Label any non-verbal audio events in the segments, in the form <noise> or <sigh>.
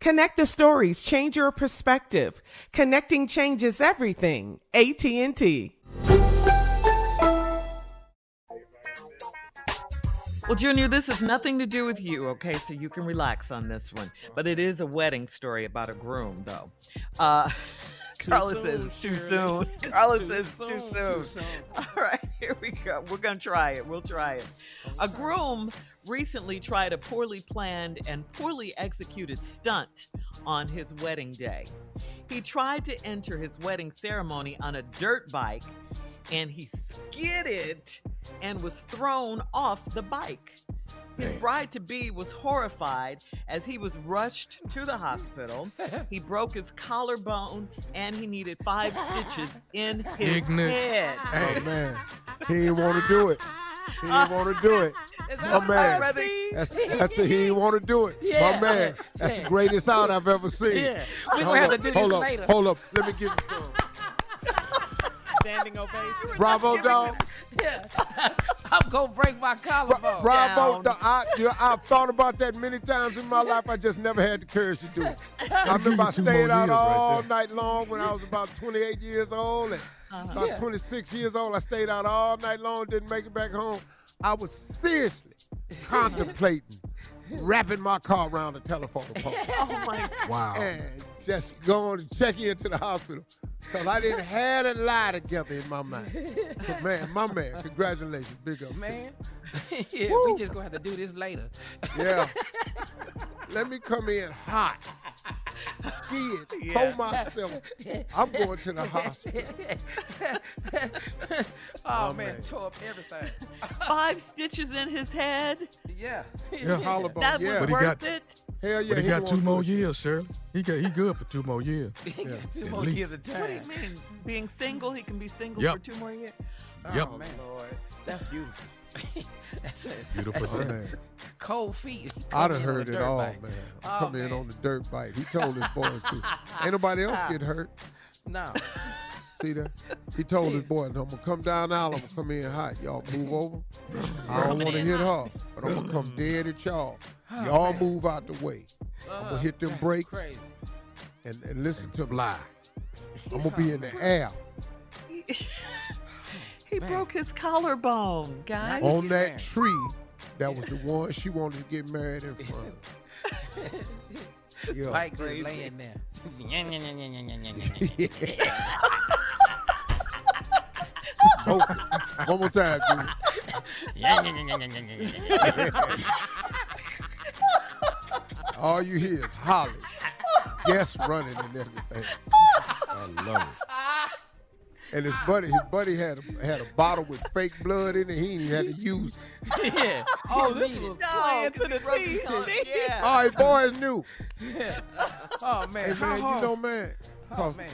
Connect the stories, change your perspective. Connecting changes everything. AT&T. Well, Junior, this has nothing to do with you, okay? So you can relax on this one. But it is a wedding story about a groom, though. Uh, Carla soon, says it's <laughs> too soon. It's Carla too says it's too soon, soon. too <laughs> soon. All right, here we go. We're going to try it. We'll try it. A groom recently tried a poorly planned and poorly executed stunt on his wedding day. He tried to enter his wedding ceremony on a dirt bike and he skidded and was thrown off the bike. His bride to be was horrified as he was rushed to the hospital. <laughs> He broke his collarbone and he needed five stitches in his Ignorant. head. Oh man, he didn't want to do it. He didn't want to do it. My man, Brother, that's that's a, he want to do it. <laughs> Yeah. My man, that's the greatest out I've ever seen. Yeah. We Hold gonna have up, to do hold this up, later. Hold up, let me give it to him. Standing ovation. Bravo, dog. Yeah. <laughs> I'm gonna break my collarbone. Bravo, Down. dog. I, you know, I've thought about that many times in my life. I just never had the courage to do it. <laughs> I remember I two more stayed out years right all night long when I was about 28 years old. And Uh-huh. about 26 years old, I stayed out all night long, didn't make it back home. I was seriously contemplating wrapping my car around the telephone <laughs> pole oh my Wow. and just going to check into the hospital because I didn't have a lie together in my mind. So, man, my man, congratulations. Big up. Man. <laughs> yeah, Woo. we just gonna have to do this later. Yeah. <laughs> Let me come in hot. Scared. Hold myself. I'm going to the hospital. <laughs> oh, Oh, man, man. tore up everything. five stitches in his head. yeah. Yeah, collarbone. That yeah. was But he worth got- it. Hell yeah. But he got two more to do it. years, Shirley. He got he good for two more years. <laughs> He got two at more least. years of time. What do you mean? Being single, he can be single Yep. for two more years. Oh, yep. Oh, man. Lord. That's beautiful. <laughs> That's a, Beautiful. That's Man, cold feet. He I come done in on heard it all, bike. man. Oh, Come in on the dirt bike. He told his boys to. Ain't nobody else get hurt. <laughs> No. See that? He told his boy, I'm gonna come down the aisle, I'm gonna come in hot. Y'all move <laughs> over. I don't wanna hit her, but I'm gonna come dead at y'all. Oh, y'all move out the way. I'm gonna uh, hit them brakes and, and listen to Bly. I'm gonna be oh, in the air He broke his collarbone, guys. Nice. on that married. tree that was the <laughs> one she wanted to get married in front of. <laughs> Yeah. Mike just laying there. Oh, <laughs> one more time, dude. All you hear is Holly. Guests running and everything. I love it. And his buddy, his buddy had a, had a bottle with fake blood in it. He didn't even have to use it. <laughs> yeah. Oh, this was playing to the teeth. <laughs> Yeah. All his boys knew. <laughs> Oh man. Hey how man, you hard- know, man. Oh Cause man.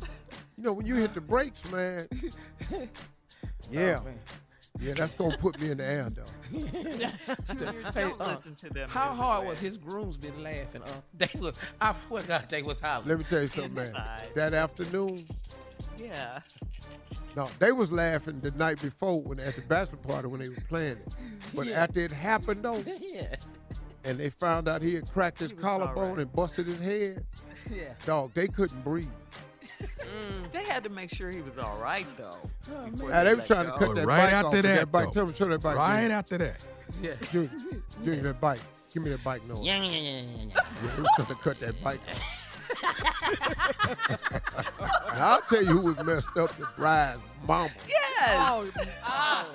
you know when you hit the brakes, man. Yeah, Oh, man. yeah, that's gonna put me in the air, though. Hey, Don't uh, listen to them. How hard was his groomsmen laughing? Uh, they was. I swear to God, they was hollering. Let me tell you something, man. That afternoon, Yeah. no, they was laughing the night before when at the bachelor party when they were playing it. But after it happened though, <laughs> yeah. and they found out he had cracked his collarbone right. and busted his head, Yeah. dog, they couldn't breathe. Mm. They had to make sure he was all right, though. Oh, before Now, they were let trying to cut that right bike after off with that, that bike. Tell me, show that bike. Right Junior. after that. Yeah. Junior, Junior, that bike. Give me that bike noise. Yeah, yeah, yeah, yeah. yeah they <laughs> was trying to cut that bike off. Now, I'll tell you who was messed up, the bride's mama. Yes. Oh, oh.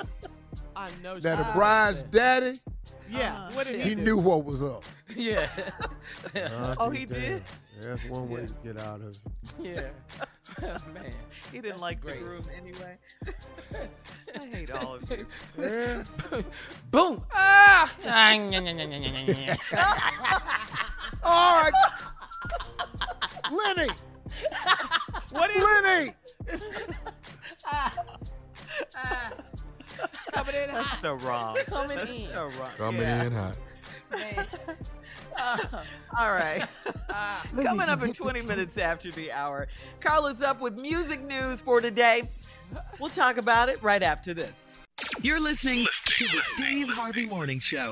I know. Now, the she- bride's daddy, Yeah. What did he, he do? knew what was up. Yeah. <laughs> Oh, he be did? That's one way to get out of it. yeah. <laughs> man. He didn't That's like great. the groom anyway. <laughs> I hate all of you. Yeah. Boom. Ah. All right. Lenny. <laughs> What is Lenny. <laughs> Coming in That's hot. so wrong. Coming That's in. so wrong. Coming Yeah. in hot. Man. <laughs> All right. Ah. Coming up in 20 minutes after the hour, Carla's up with music news for today. We'll talk about it right after this. You're listening to the Steve Harvey Morning Show.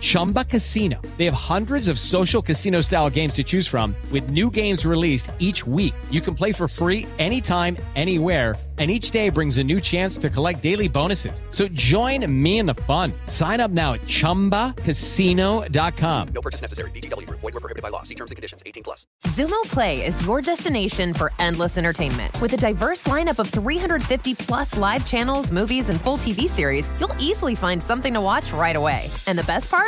Chumba Casino. They have hundreds of social casino style games to choose from, with new games released each week. You can play for free anytime, anywhere. And each day brings a new chance to collect daily bonuses. So join me in the fun. Sign up now at chumbacasino.com. No purchase necessary. VGW Group. Void were prohibited by law. See terms and conditions. 18 plus. Xumo Play is your destination for endless entertainment. With a diverse lineup of 350 plus live channels, movies, and full TV series, you'll easily find something to watch right away. And the best part?